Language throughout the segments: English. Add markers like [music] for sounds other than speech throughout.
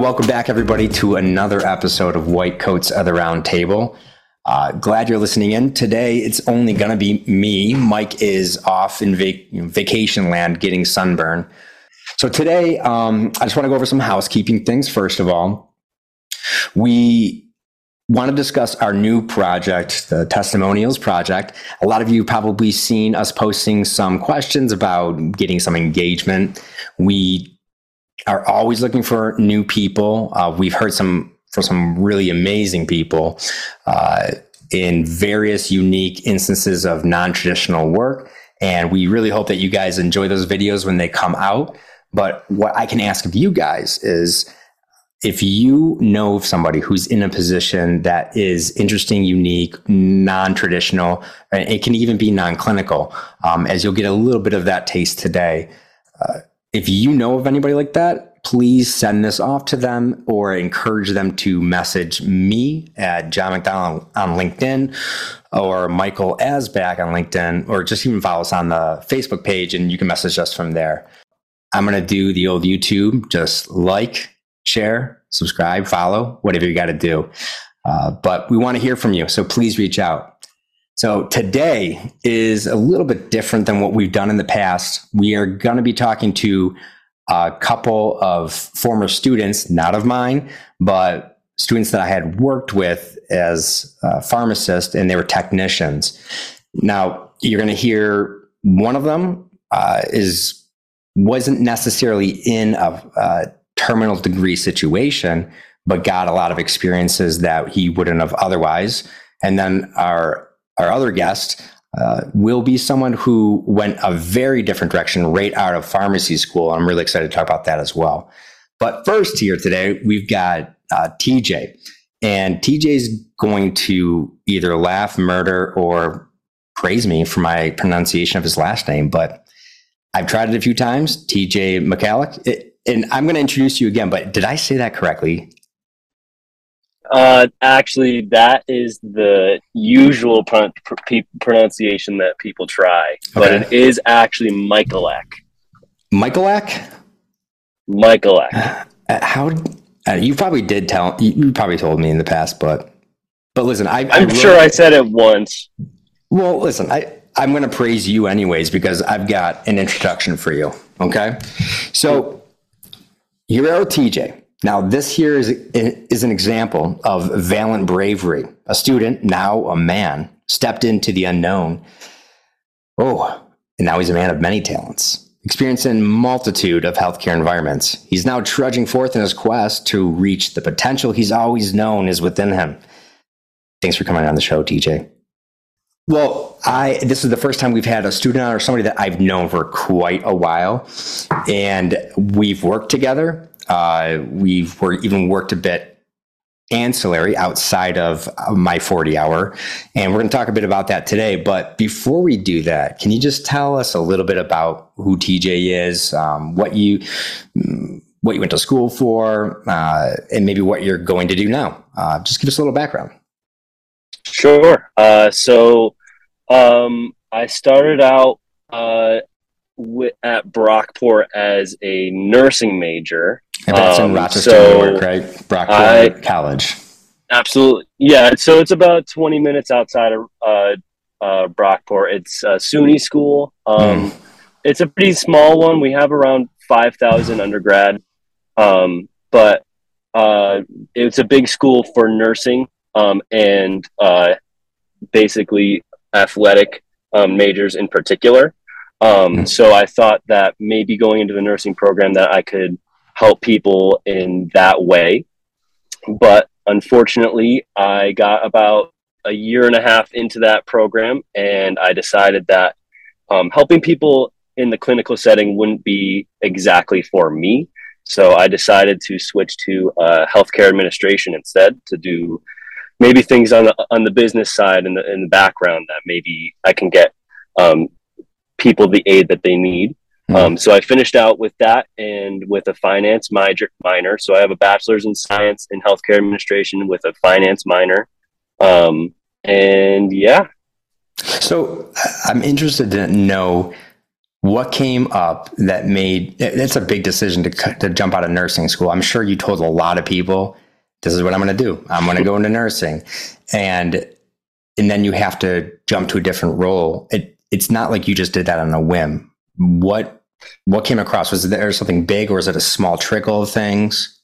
welcome back, everybody, to another episode of White Coats of the Round Table. Uh, glad you're listening in. Today, it's only going to be me. Mike is off in vac- vacation land getting sunburn. So, today, um, I just want to go over some housekeeping things. First of all, we want to discuss our new project, the Testimonials Project. A lot of you probably seen us posting some questions about getting some engagement. We are always looking for new people. Uh, we've heard some from some really amazing people uh, in various unique instances of non-traditional work, and we really hope that you guys enjoy those videos when they come out. But what I can ask of you guys is if you know of somebody who's in a position that is interesting, unique, non-traditional, and it can even be non-clinical, um, as you'll get a little bit of that taste today. Uh, if you know of anybody like that, please send this off to them or encourage them to message me at John McDonald on LinkedIn or Michael Asback on LinkedIn, or just even follow us on the Facebook page and you can message us from there. I'm going to do the old YouTube, just like, share, subscribe, follow, whatever you got to do. Uh, but we want to hear from you. So please reach out. So today is a little bit different than what we've done in the past. We are going to be talking to a couple of former students, not of mine, but students that I had worked with as a pharmacist, and they were technicians. Now you're going to hear one of them uh, is wasn't necessarily in a, a terminal degree situation, but got a lot of experiences that he wouldn't have otherwise. And then our our other guest uh, will be someone who went a very different direction right out of pharmacy school. I'm really excited to talk about that as well. But first, here today, we've got uh, TJ. And TJ's going to either laugh, murder, or praise me for my pronunciation of his last name. But I've tried it a few times. TJ McCallick. It, and I'm going to introduce you again, but did I say that correctly? Uh, actually, that is the usual pron- pr- pronunciation that people try, but it is actually Michalek. Michalek? Michalek. Uh, how? Uh, you probably did tell. You, probably told me in the past, but but listen, I, I'm wrote- sure I said it once. Well, listen, I I'm going to praise you anyways because I've got an introduction for you. Okay, so are TJ. Now, this here is is an example of valiant bravery. A student, now a man, stepped into the unknown. Oh, and now he's a man of many talents, experienced experiencing multitude of healthcare environments. He's now trudging forth in his quest to reach the potential he's always known is within him. Thanks for coming on the show, TJ. Well, I this is the first time we've had a student on or somebody that I've known for quite a while, and we've worked together. Uh, we've wor- even worked a bit ancillary outside of uh, my 40 hour, and we're going to talk a bit about that today. But before we do that, can you just tell us a little bit about who TJ is, um, what you mm, what you went to school for, uh, and maybe what you're going to do now? Uh, just give us a little background. Sure. Uh, so um, I started out uh, at Brockport as a nursing major. And that's in Um, Rochester, so New York, right? Brockport I- College. Absolutely. Yeah. So it's about 20 minutes outside of uh, uh, Brockport. It's a SUNY school. Um, It's a pretty small one. We have around 5,000 undergrad. Um, but uh, it's a big school for nursing um, and uh, basically athletic um, majors in particular. Um, Mhm. So I thought that maybe going into the nursing program that I could help people in that way. But unfortunately, I got about a year and a half into that program, and I decided that um, helping people in the clinical setting wouldn't be exactly for me. So I decided to switch to uh, healthcare administration instead to do maybe things on the on the business side in the in the background that maybe I can get um, people the aid that they need. Mm-hmm. Um, so I finished out with that and with a finance minor. minor. So I have a bachelor's in science in healthcare administration with a finance minor. Um, and yeah. So I'm interested to know what came up that made that's a big decision to to jump out of nursing school. I'm sure you told a lot of people, "This is what I'm going to do. I'm going to go into nursing," and and then you have to jump to a different role. It it's not like you just did that on a whim. What what came across? Was there something big, or is it a small trickle of things?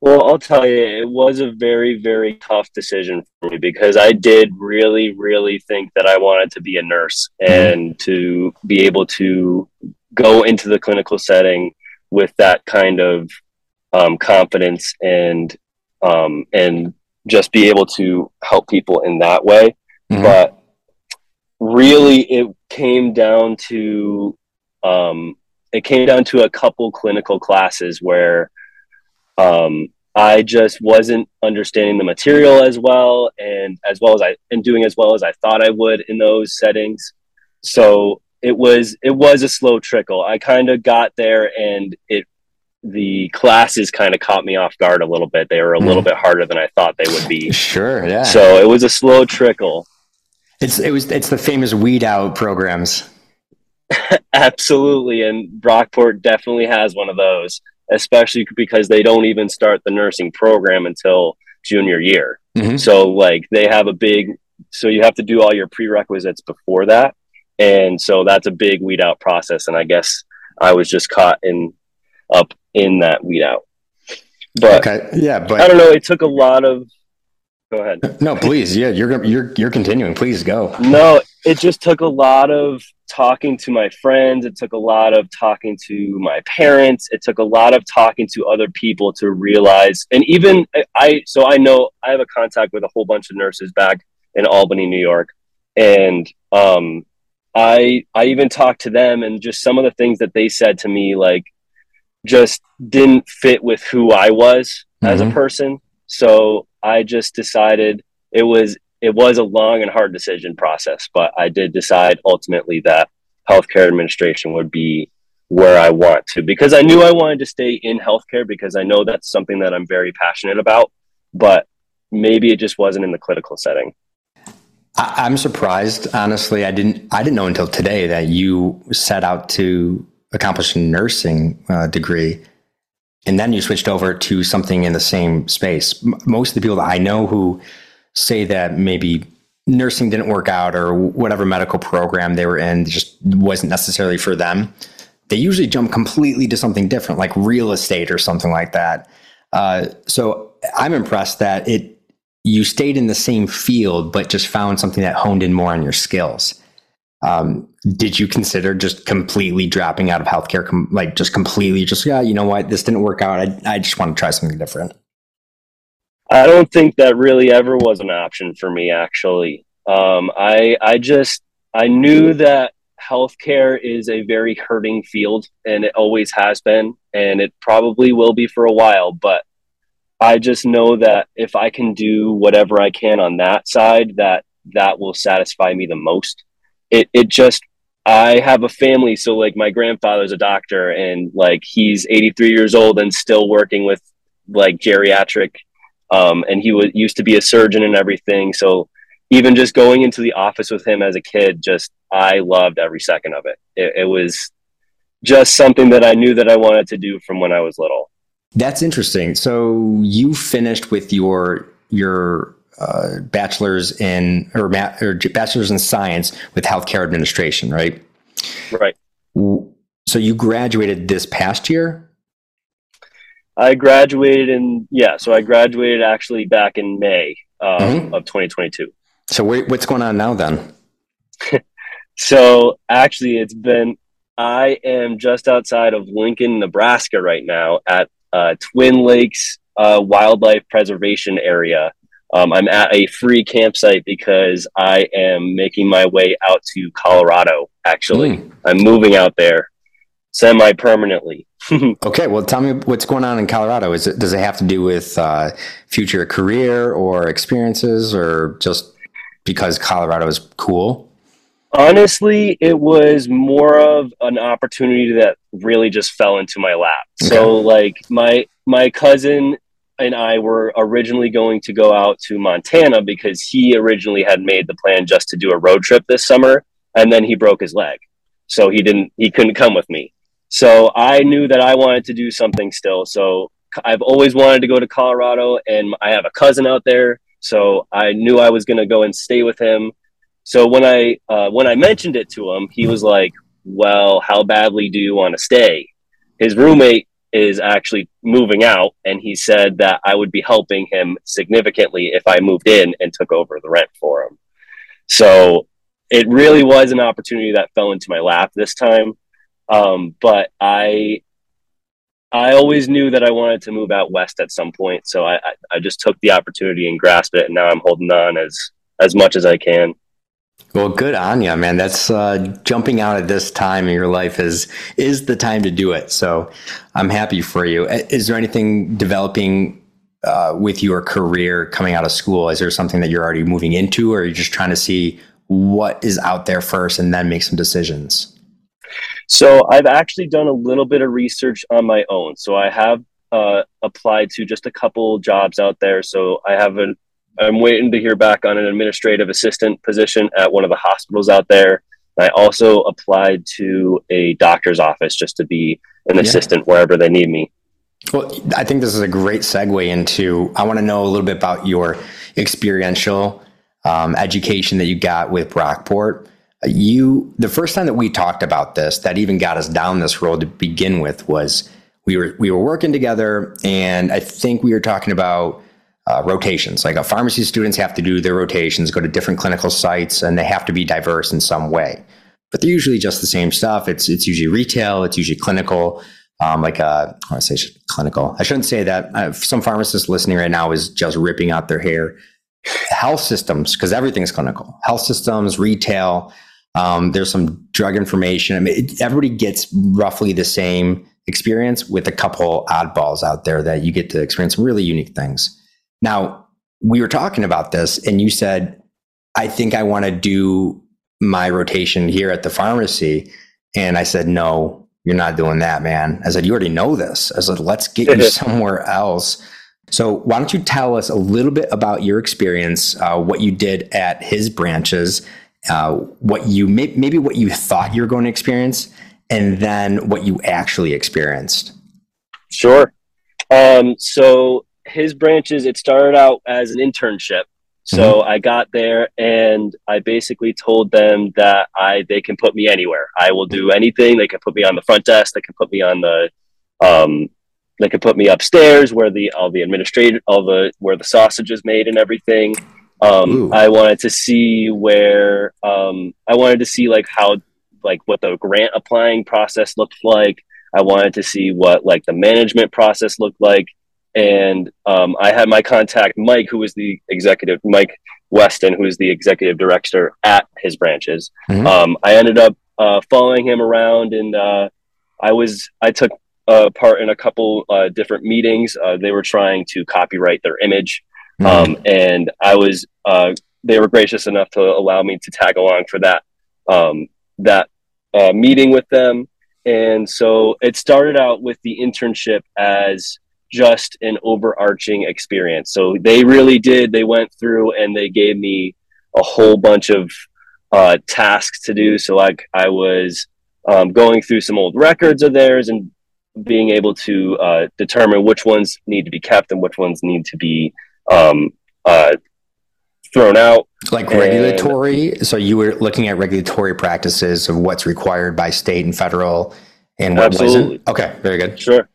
Well, I'll tell you, it was a very, very tough decision for me because I did really, really think that I wanted to be a nurse mm-hmm. and to be able to go into the clinical setting with that kind of um, confidence and um, and just be able to help people in that way. Mm-hmm. But really, it came down to um, it came down to a couple clinical classes where um, I just wasn't understanding the material as well, and as well as I and doing as well as I thought I would in those settings. So it was it was a slow trickle. I kind of got there, and it the classes kind of caught me off guard a little bit. They were a mm. little bit harder than I thought they would be. Sure, yeah. So it was a slow trickle. It's it was it's the famous weed out programs. [laughs] Absolutely, and Brockport definitely has one of those, especially because they don't even start the nursing program until junior year. Mm-hmm. So like they have a big so you have to do all your prerequisites before that. And so that's a big weed out process and I guess I was just caught in up in that weed out. But okay. yeah, but I don't know. It took a lot of. Go ahead. No, please. Yeah, you're you're you're continuing. Please go. No, it just took a lot of talking to my friends. It took a lot of talking to my parents. It took a lot of talking to other people to realize. And even I, so I know I have a contact with a whole bunch of nurses back in Albany, New York, and um, I I even talked to them and just some of the things that they said to me, like just didn't fit with who I was mm-hmm. as a mm-hmm. person. So I just decided it was it was a long and hard decision process, but I did decide ultimately that healthcare administration would be where I want to because I knew I wanted to stay in healthcare because I know that's something that I'm very passionate about, but maybe it just wasn't in the clinical setting. I'm surprised, honestly. I didn't I didn't know until today that you set out to accomplish a nursing uh, degree and then you switched over to something in the same space. Most of the people that I know who say that maybe nursing didn't work out or whatever medical program they were in just wasn't necessarily for them, they usually jump completely to something different, like real estate or something like that. Uh, so I'm impressed that it you stayed in the same field, but just found something that honed in more on your skills. Um, did you consider just completely dropping out of healthcare? Com- like just completely, just yeah, you know what, this didn't work out. I, I just want to try something different. I don't think that really ever was an option for me. Actually, um, I I just I knew that healthcare is a very hurting field, and it always has been, and it probably will be for a while. But I just know that if I can do whatever I can on that side, that that will satisfy me the most it it just I have a family, so like my grandfather's a doctor, and like he's 83 years old and still working with like geriatric, um, and he was used to be a surgeon and everything. So even just going into the office with him as a kid, just I loved every second of it. It, it was just something that I knew that I wanted to do from when I was little. That's interesting. So you finished with your your uh, bachelor's in or, ma- or bachelor's in science with healthcare administration, right? Right. So you graduated this past year. I graduated in yeah, so I graduated actually back in May um, mm-hmm. of 2022. So wait, what's going on now then? [laughs] so actually, it's been I am just outside of Lincoln, Nebraska right now at uh, Twin Lakes uh, Wildlife Preservation Area um, I'm at a free campsite because I am making my way out to Colorado. Actually, mm. I'm moving out there semi permanently. [laughs] okay, well, tell me what's going on in Colorado. Is it does it have to do with uh, future career or experiences, or just because Colorado is cool? honestly, it was more of an opportunity that really just fell into my lap. Okay. So like my my cousin and I were originally going to go out to Montana because he originally had made the plan just to do a road trip this summer and then he broke his leg. So he didn't he couldn't come with me. So I knew that I wanted to do something still. So I've always wanted to go to Colorado and I have a cousin out there. So I knew I was going to go and stay with him. So when I uh, when I mentioned it to him, he was like, "Well, how badly do you want to stay?" His roommate is actually moving out, and he said that I would be helping him significantly if I moved in and took over the rent for him. So it really was an opportunity that fell into my lap this time. Um, but I I always knew that I wanted to move out west at some point, so I, I, I just took the opportunity and grasped it, and now I'm holding on as as much as I can. Well, good on you, man. That's uh, jumping out at this time in your life is is the time to do it. So I'm happy for you. Is there anything developing uh, with your career coming out of school? Is there something that you're already moving into, or are you just trying to see what is out there first and then make some decisions? So I've actually done a little bit of research on my own. So I have uh, applied to just a couple jobs out there. So I have an I'm waiting to hear back on an administrative assistant position at one of the hospitals out there. I also applied to a doctor's office just to be an yeah. assistant wherever they need me. Well, I think this is a great segue into. I want to know a little bit about your experiential um, education that you got with Brockport. You, the first time that we talked about this, that even got us down this road to begin with, was we were we were working together, and I think we were talking about uh, rotations. Like a pharmacy students have to do their rotations, go to different clinical sites, and they have to be diverse in some way. But they're usually just the same stuff. It's it's usually retail. It's usually clinical. Um, like uh, say clinical. I shouldn't say that. Some pharmacists listening right now is just ripping out their hair. Health systems, because everything's clinical. Health systems, retail. Um, there's some drug information. I mean, it, everybody gets roughly the same experience with a couple oddballs out there that you get to experience some really unique things. Now, we were talking about this, and you said, I think I want to do my rotation here at the pharmacy. And I said, No, you're not doing that, man. I said, You already know this. I said, Let's get you [laughs] somewhere else. So, why don't you tell us a little bit about your experience, uh, what you did at his branches, uh, what you may, maybe what you thought you were going to experience, and then what you actually experienced? Sure. Um, so, his branches, it started out as an internship. So mm-hmm. I got there and I basically told them that I they can put me anywhere. I will do anything. They can put me on the front desk. They can put me on the um, they can put me upstairs where the all the administrative all the where the sausage is made and everything. Um, I wanted to see where um, I wanted to see like how like what the grant applying process looked like. I wanted to see what like the management process looked like and um, I had my contact Mike, who was the executive Mike Weston, who is the executive director at his branches. Mm-hmm. Um, I ended up uh, following him around, and uh, I was I took uh, part in a couple uh, different meetings. Uh, they were trying to copyright their image, mm-hmm. um, and I was uh, they were gracious enough to allow me to tag along for that um, that meeting with them. And so it started out with the internship as just an overarching experience. So they really did. They went through and they gave me a whole bunch of uh, tasks to do. So like I was um, going through some old records of theirs and being able to uh, determine which ones need to be kept and which ones need to be um, uh, thrown out. Like regulatory. And, so you were looking at regulatory practices of what's required by state and federal and what absolutely. wasn't. Okay, very good. Sure.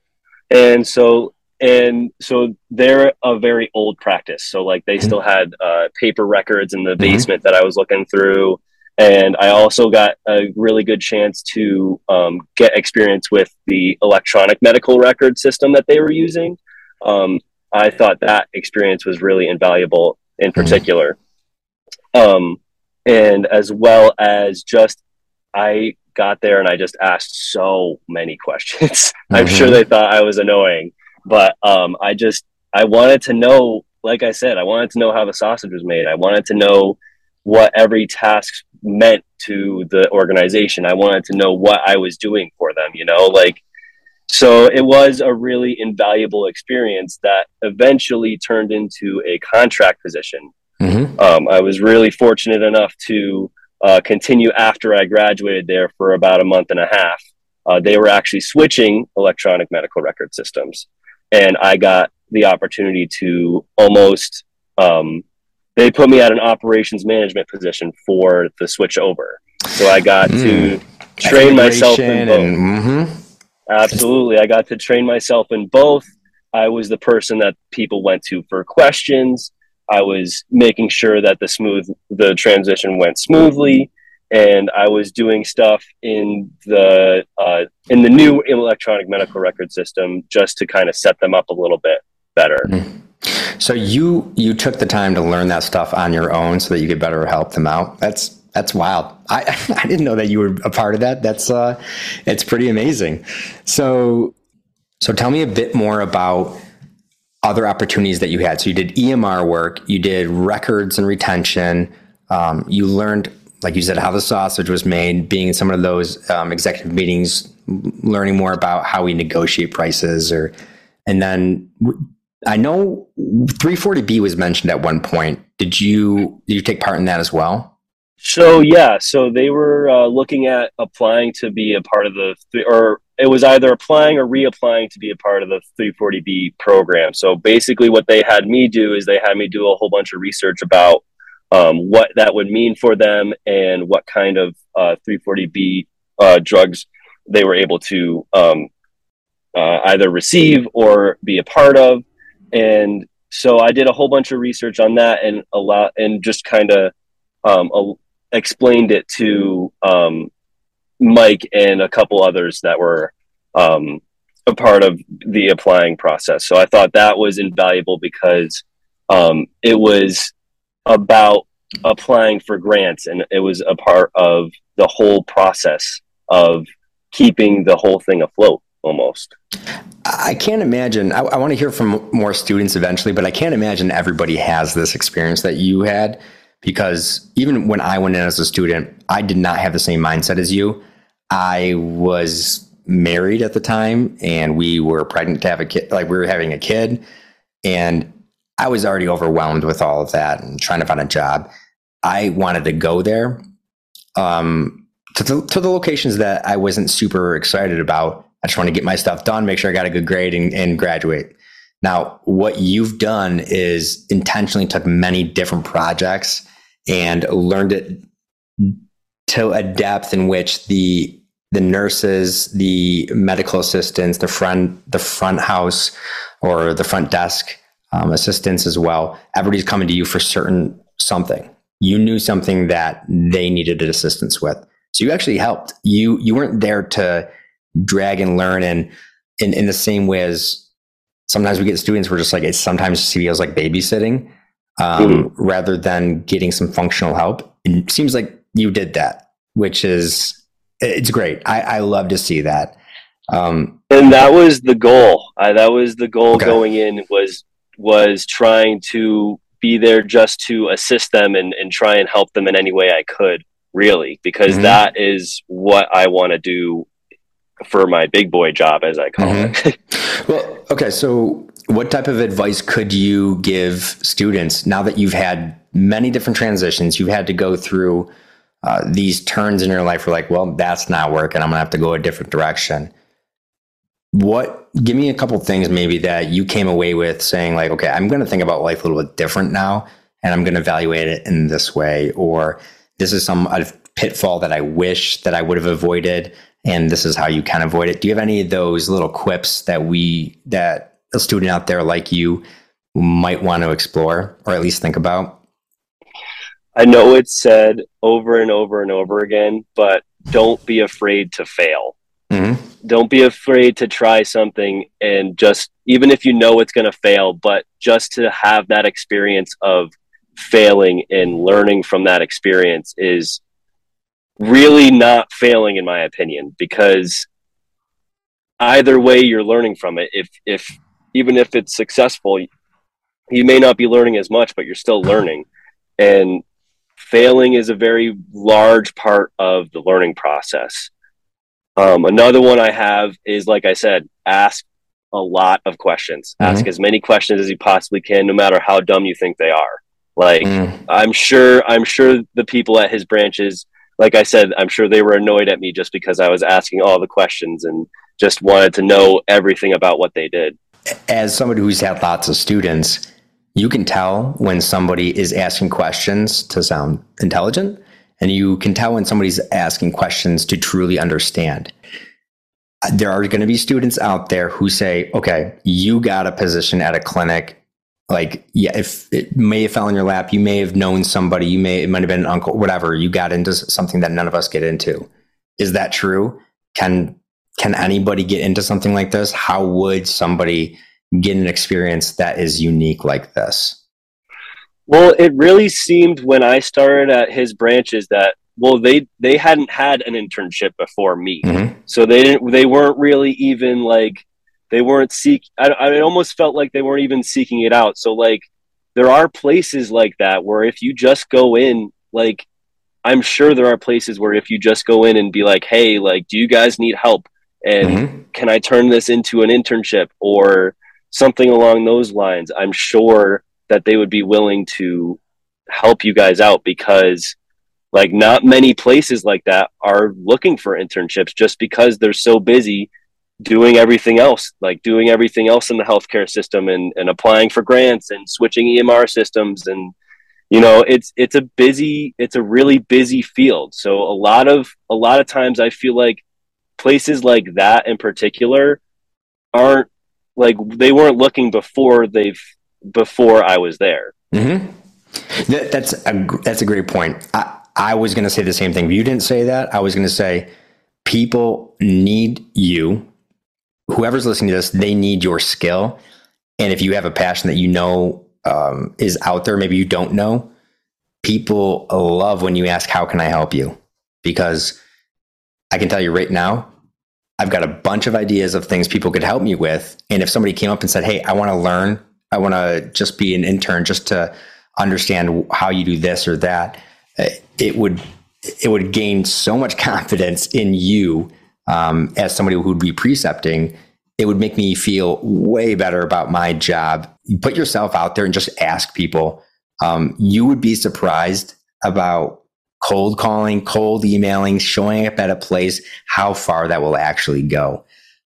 And so and so they're a very old practice so like they mm-hmm. still had uh, paper records in the mm-hmm. basement mm-hmm. that i was looking through and i also got a really good chance to um, get experience with the electronic medical record system that they were using um, i thought that experience was really invaluable in mm-hmm. particular mm-hmm. um, and as well as just i got there and i just asked so many [laughs] questions i'm sure they thought i was annoying but um, I just I wanted to know, like I said, I wanted to know how the sausage was made. I wanted to know what every task meant to the organization. I wanted to know what I was doing for them, you know, like so it was a really invaluable experience that eventually turned into a contract position. Mm-hmm. Um, I was really fortunate enough to uh, continue after I graduated there for about a month and a half. Uh, they were actually switching electronic medical record systems, and I got the opportunity to almost. Um, they put me at an operations management position for the switch over, so I got mm. to train myself in both. And, mm-hmm. Absolutely, I got to train myself in both. I was the person that people went to for questions. I was making sure that the smooth the transition went smoothly, and I was doing stuff in the uh, in the new electronic medical record system just to kind of set them up a little bit better. Mm-hmm. So you you took the time to learn that stuff on your own so that you could better help them out. That's that's wild. I [laughs] I didn't know that you were a part of that. That's uh, it's pretty amazing. So so tell me a bit more about other opportunities that you had. So you did EMR work, you did records and retention. Um, you learned, like you said, how the sausage was made, being in some of those um, executive meetings, learning more about how we negotiate prices, or and then I know 340B was mentioned at one point. Did you did you take part in that as well? So yeah, so they were uh, looking at applying to be a part of the or it was either applying or reapplying to be a part of the 340B program. So basically, what they had me do is they had me do a whole bunch of research about um, what that would mean for them and what kind of uh, 340B uh, drugs they were able to um, uh, either receive or be a part of. And so I did a whole bunch of research on that and a lot and just kind of um, explained it to um, Mike and a couple others that were um, a part of the applying process. So I thought that was invaluable because um, it was about applying for grants and it was a part of the whole process of keeping the whole thing afloat almost. I can't imagine. I, I want to hear from more students eventually, but I can't imagine everybody has this experience that you had because even when I went in as a student, I did not have the same mindset as you. I was married at the time and we were pregnant to have a kid, like we were having a kid. And I was already overwhelmed with all of that and trying to find a job. I wanted to go there um, to, the, to the locations that I wasn't super excited about. I just want to get my stuff done, make sure I got a good grade and, and graduate. Now, what you've done is intentionally took many different projects and learned it to a depth in which the the nurses, the medical assistants, the front the front house or the front desk um, assistants as well. Everybody's coming to you for certain something. You knew something that they needed assistance with, so you actually helped. You you weren't there to drag and learn and in in the same way as sometimes we get students. We're just like it sometimes feels like babysitting um, mm-hmm. rather than getting some functional help. And it seems like you did that, which is it's great. I, I love to see that. Um, and that was the goal. I, that was the goal okay. going in was was trying to be there just to assist them and, and try and help them in any way I could, really, because mm-hmm. that is what I want to do for my big boy job, as I call mm-hmm. it. [laughs] well, okay. So, what type of advice could you give students now that you've had many different transitions? You've had to go through uh, these turns in your life were like, well, that's not working. I'm gonna have to go a different direction. What? Give me a couple things maybe that you came away with saying like, okay, I'm gonna think about life a little bit different now, and I'm gonna evaluate it in this way, or this is some a pitfall that I wish that I would have avoided, and this is how you can avoid it. Do you have any of those little quips that we that a student out there like you might want to explore or at least think about? I know it's said over and over and over again, but don't be afraid to fail. Mm-hmm. Don't be afraid to try something and just, even if you know it's going to fail, but just to have that experience of failing and learning from that experience is really not failing, in my opinion, because either way you're learning from it. If, if, even if it's successful, you may not be learning as much, but you're still [laughs] learning. And failing is a very large part of the learning process. Um, another one I have is, like I said, ask a lot of questions. Mhm. Ask as many questions as you possibly can, no matter how dumb you think they are. Like, Mm. I'm sure, I'm sure the people at his branches, like I said, I'm sure they were annoyed at me just because I was asking all the questions and just wanted to know everything about what they did. As somebody who's had lots of students, you can tell when somebody is asking questions to sound intelligent, and you can tell when somebody's asking questions to truly understand. There are going to be students out there who say, okay, you got a position at a clinic. Like, yeah, if it may have fell in your lap, you may have known somebody, you may, it might have been an uncle, whatever. You got into something that none of us get into. Is that true? Can, can anybody get into something like this? How would somebody get an experience that is unique like this? Well, it really seemed when I started at his branches that well they they hadn't had an internship before me. Mhm. So they didn't they weren't really even like they weren't seek I I almost felt like they weren't even seeking it out. So like there are places like that where if you just go in like I'm sure there are places where if you just go in and be like, "Hey, like do you guys need help?" and Mhm. can I turn this into an internship or something along those lines? I'm sure that they would be willing to help you guys out because like not many places like that are looking for internships just because they're so busy doing everything else like doing everything else in the healthcare system and, and applying for grants and switching emr systems. And you know it's it's a busy it's a really busy field. So a lot of a lot of times i feel like places like that in particular aren't like they weren't looking before they've before I was there. Mm-hmm. That, that's a that's a great point. I, I was going to say the same thing. If you didn't say that, I was going to say people need you. Whoever's listening to this, they need your skill. And if you have a passion that you know um, is out there, maybe you don't know, people love when you ask, "How can I help you?" Because I can tell you right now, I've got a bunch of ideas of things people could help me with. And if somebody came up and said, Hey, I want to learn, I want to just be an intern just to understand how you do this or that, uh, it would it would gain so much [laughs] confidence in you um, as somebody who would be precepting. It would make me feel way better about my job. Put yourself out there and just ask people. Um, you would be surprised about cold calling, cold emailing, showing up at a place, how far that will actually go.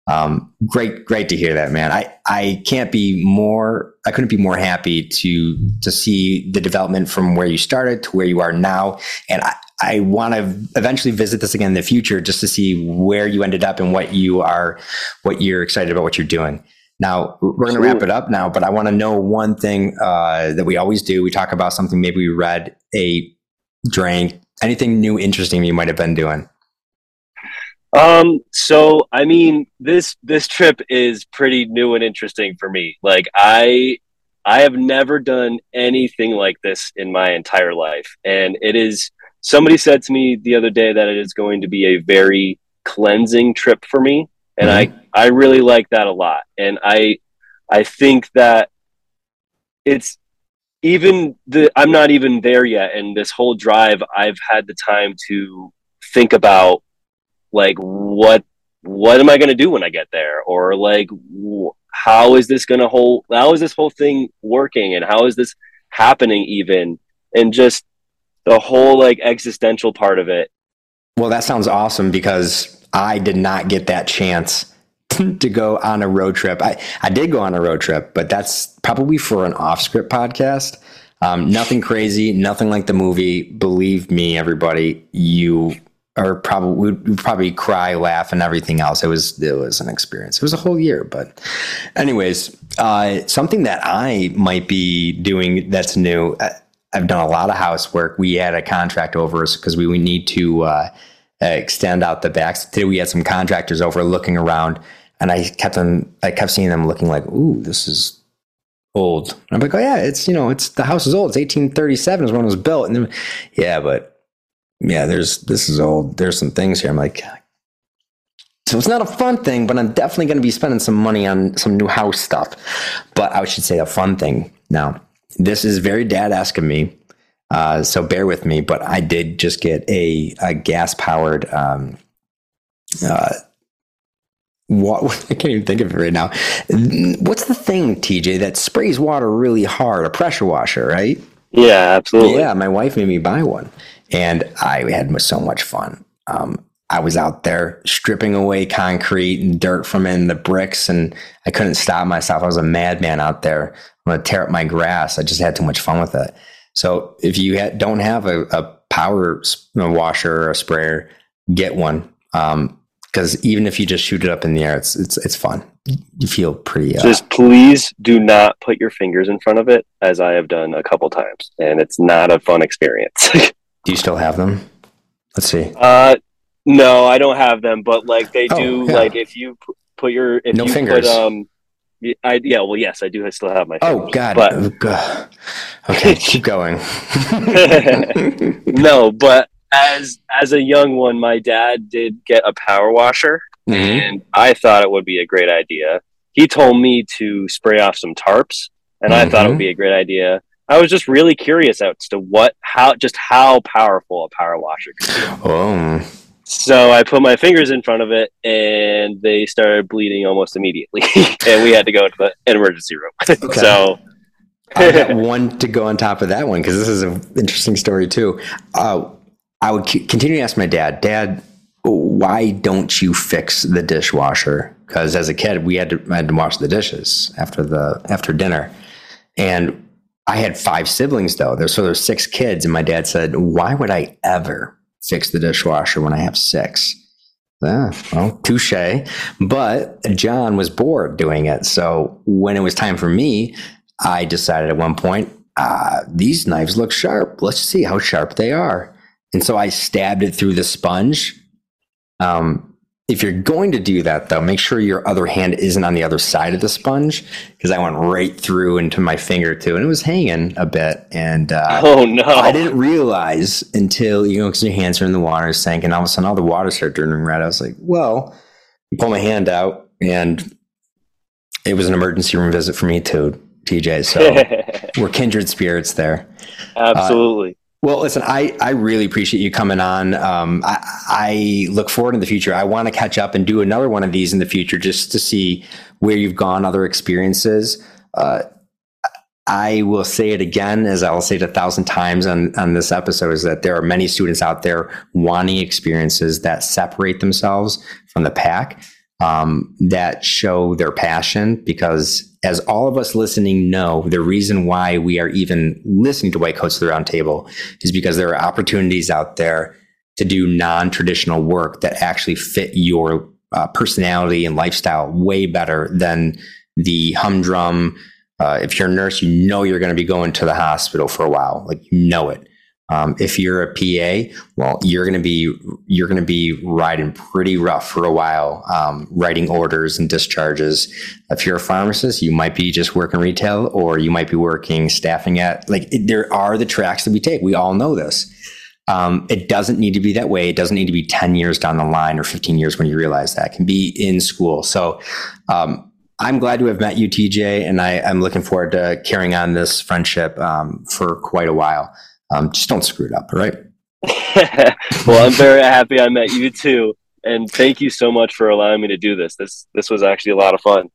Um, great, great to hear that, man. I, I can't be more, I couldn't be more happy to, to see the development from where you started to where you are now. And I, I want to eventually visit this again in the future just to see where you ended up and what you are, what you're excited about, what you're doing. Now we're going to wrap it up now, but I want to know one thing uh, that we always do. We talk about something maybe we read, ate, drank, anything new, interesting you might have been doing. Um, so I mean, this this trip is pretty new and interesting for me. Like I I have never done anything like this in my entire life, and it is. Somebody said to me the other day that it is going to be a very cleansing trip for me, and I I really like that a lot, and I I think that it's even the I'm not even there yet, and this whole drive I've had the time to think about like what what am I going to do when I get there, or like how is this going to whole how is this whole thing working, and how is this happening even, and just the whole like existential part of it. Well, that sounds awesome because I did not get that chance [laughs] to go on a road trip. I, I did go on a road trip, but that's probably for an off script podcast. Um, nothing crazy, nothing like the movie. Believe me, everybody, you are probably would probably cry, laugh, and everything else. It was it was an experience. It was a whole year, but anyways, uh, something that I might be doing that's new. I, I've done a lot of housework. We had a contract over us because we, we need to uh, uh, extend out the backs. Today we had some contractors over looking around, and I kept them. I kept seeing them looking like, "Ooh, this is old." And I'm like, "Oh yeah, it's you know, it's the house is old. It's 1837 is when it was built." And then, yeah, but yeah, there's this is old. There's some things here. I'm like, so it's not a fun thing, but I'm definitely going to be spending some money on some new house stuff. But I should say a fun thing now. This is very dad asking me. Uh, so bear with me, but I did just get a, a gas powered. Um, uh, what [laughs] I can't even think of it right now. What's the thing, TJ, that sprays water really hard? A pressure washer, right? Yeah, absolutely. Yeah, my wife made me buy one, and I had so much fun. Um, I was out there stripping away concrete and dirt from in the bricks, and I couldn't stop myself. I was a madman out there. I'm to tear up my grass. I just had too much fun with it. So if you ha- don't have a, a power washer or a sprayer, get one. Because even if you just shoot it up in the air, it's it's it's fun. You feel pretty. Uh, just please do not put your fingers in front of it, as I have done a couple times, and it's not a fun experience. [laughs] do you still have them? Let's see. Uh, no, I don't have them, but like they oh, do. Yeah. Like if you put your if no you fingers. put um I, yeah, well, yes, I do. I still have my. Oh, fingers, oh God! But... God. Okay, keep going. [laughs] [laughs] no, but as as a young one, my dad did get a power washer, mm-hmm. and I thought it would be a great idea. He told me to spray off some tarps, and mm-hmm. I thought it would mm-hmm. be a great idea. I was just really curious as to what, how, just how powerful a power washer could be. Oh. So I put my fingers in front of it, and they started bleeding almost immediately, [laughs] and we had to go to the emergency room. [laughs] Okay. so I got [laughs] one to go on top of that one because this is an interesting story too. Uh, I would continue to ask my dad, Dad, why don't you fix the dishwasher? Because as a kid, we had to, had to wash the dishes after the after dinner, and I had five siblings though. There's so there's six kids, and my dad said, "Why would I ever fix the dishwasher when I have six. Yeah, well, touche. But John was bored doing it. So when it was time for me, I decided at one point, uh, these knives look sharp. Let's see how sharp they are. And so I stabbed it through the sponge. Um, if you're going to do that, though, make sure your other hand isn't on the other side of the sponge because I went right through into my finger too, and it was hanging a bit. And uh, [laughs] oh no, I didn't realize until you know because your hands are in the water, sank, and all of a sudden all the water started turning red. I was like, well, I pull my hand out, and it was an emergency room visit for me too, TJ. So [laughs] we're kindred spirits there. Absolutely. Uh, well, listen, I, I really appreciate you coming on. Um, I, I look forward in the future. I want to catch up and do another one of these in the future just to see where you've gone, other experiences. Uh, I will say it again, as I'll say it a thousand times on, on this episode, is that there are many students out there wanting experiences that separate themselves from the pack, um, that show their passion because as all of us listening know, the reason why we are even listening to White Coats of the Round Table is because there are opportunities out there to do non traditional work that actually fit your uh, personality and lifestyle way better than the humdrum. Uh, if you're a nurse, you know you're going to be going to the hospital for a while, like you know it. Um, if you're a PA, well, you're going to be you're going to be riding pretty rough for a while, um, writing orders and discharges. If you're a pharmacist, you might be just working retail, or you might be working staffing at like there are the tracks that we take. We all know this. Um, it doesn't need to be that way. It doesn't need to be 10 years down the line or 15 years when you realize that. It can be in school. So um, I'm glad to have met you, TJ, and I, am looking forward to carrying on this friendship um, for quite a while. Um, just don't screw it up, right? [laughs] well, I'm very happy I met you too, and thank you so much for allowing me to do this. This this was actually a lot of fun.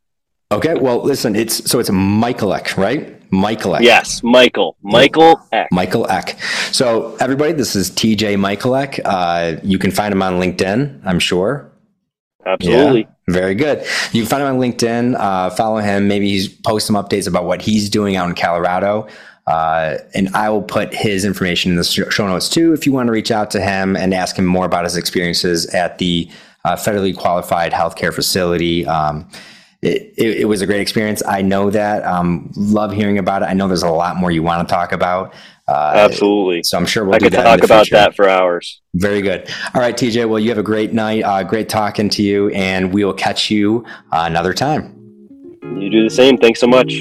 Okay, well, listen, it's so it's Michael Eck, right? Michael Eck. Yes, Michael. Michael Eck. Michael Eck. So, everybody, this is TJ Michael Eck. Uh, you can find him on LinkedIn, I'm sure. Absolutely. Yeah, very good. You can find him on LinkedIn. Uh, follow him. Maybe he's post some updates about what he's doing out in Colorado. Uh, and I will put his information in the show notes too if you want to reach out to him and ask him more about his experiences at the uh, federally qualified healthcare facility. Um, it, it, it, was a great experience. I know that. Um, love hearing about it. I know there's a lot more you want to talk about. Uh, Absolutely. So I'm sure we'll I could talk about future. that for hours. Very good. All right, TJ. Well, you have a great night. Uh, great talking to you, and we will catch you uh, another time. You do the same. Thanks so much.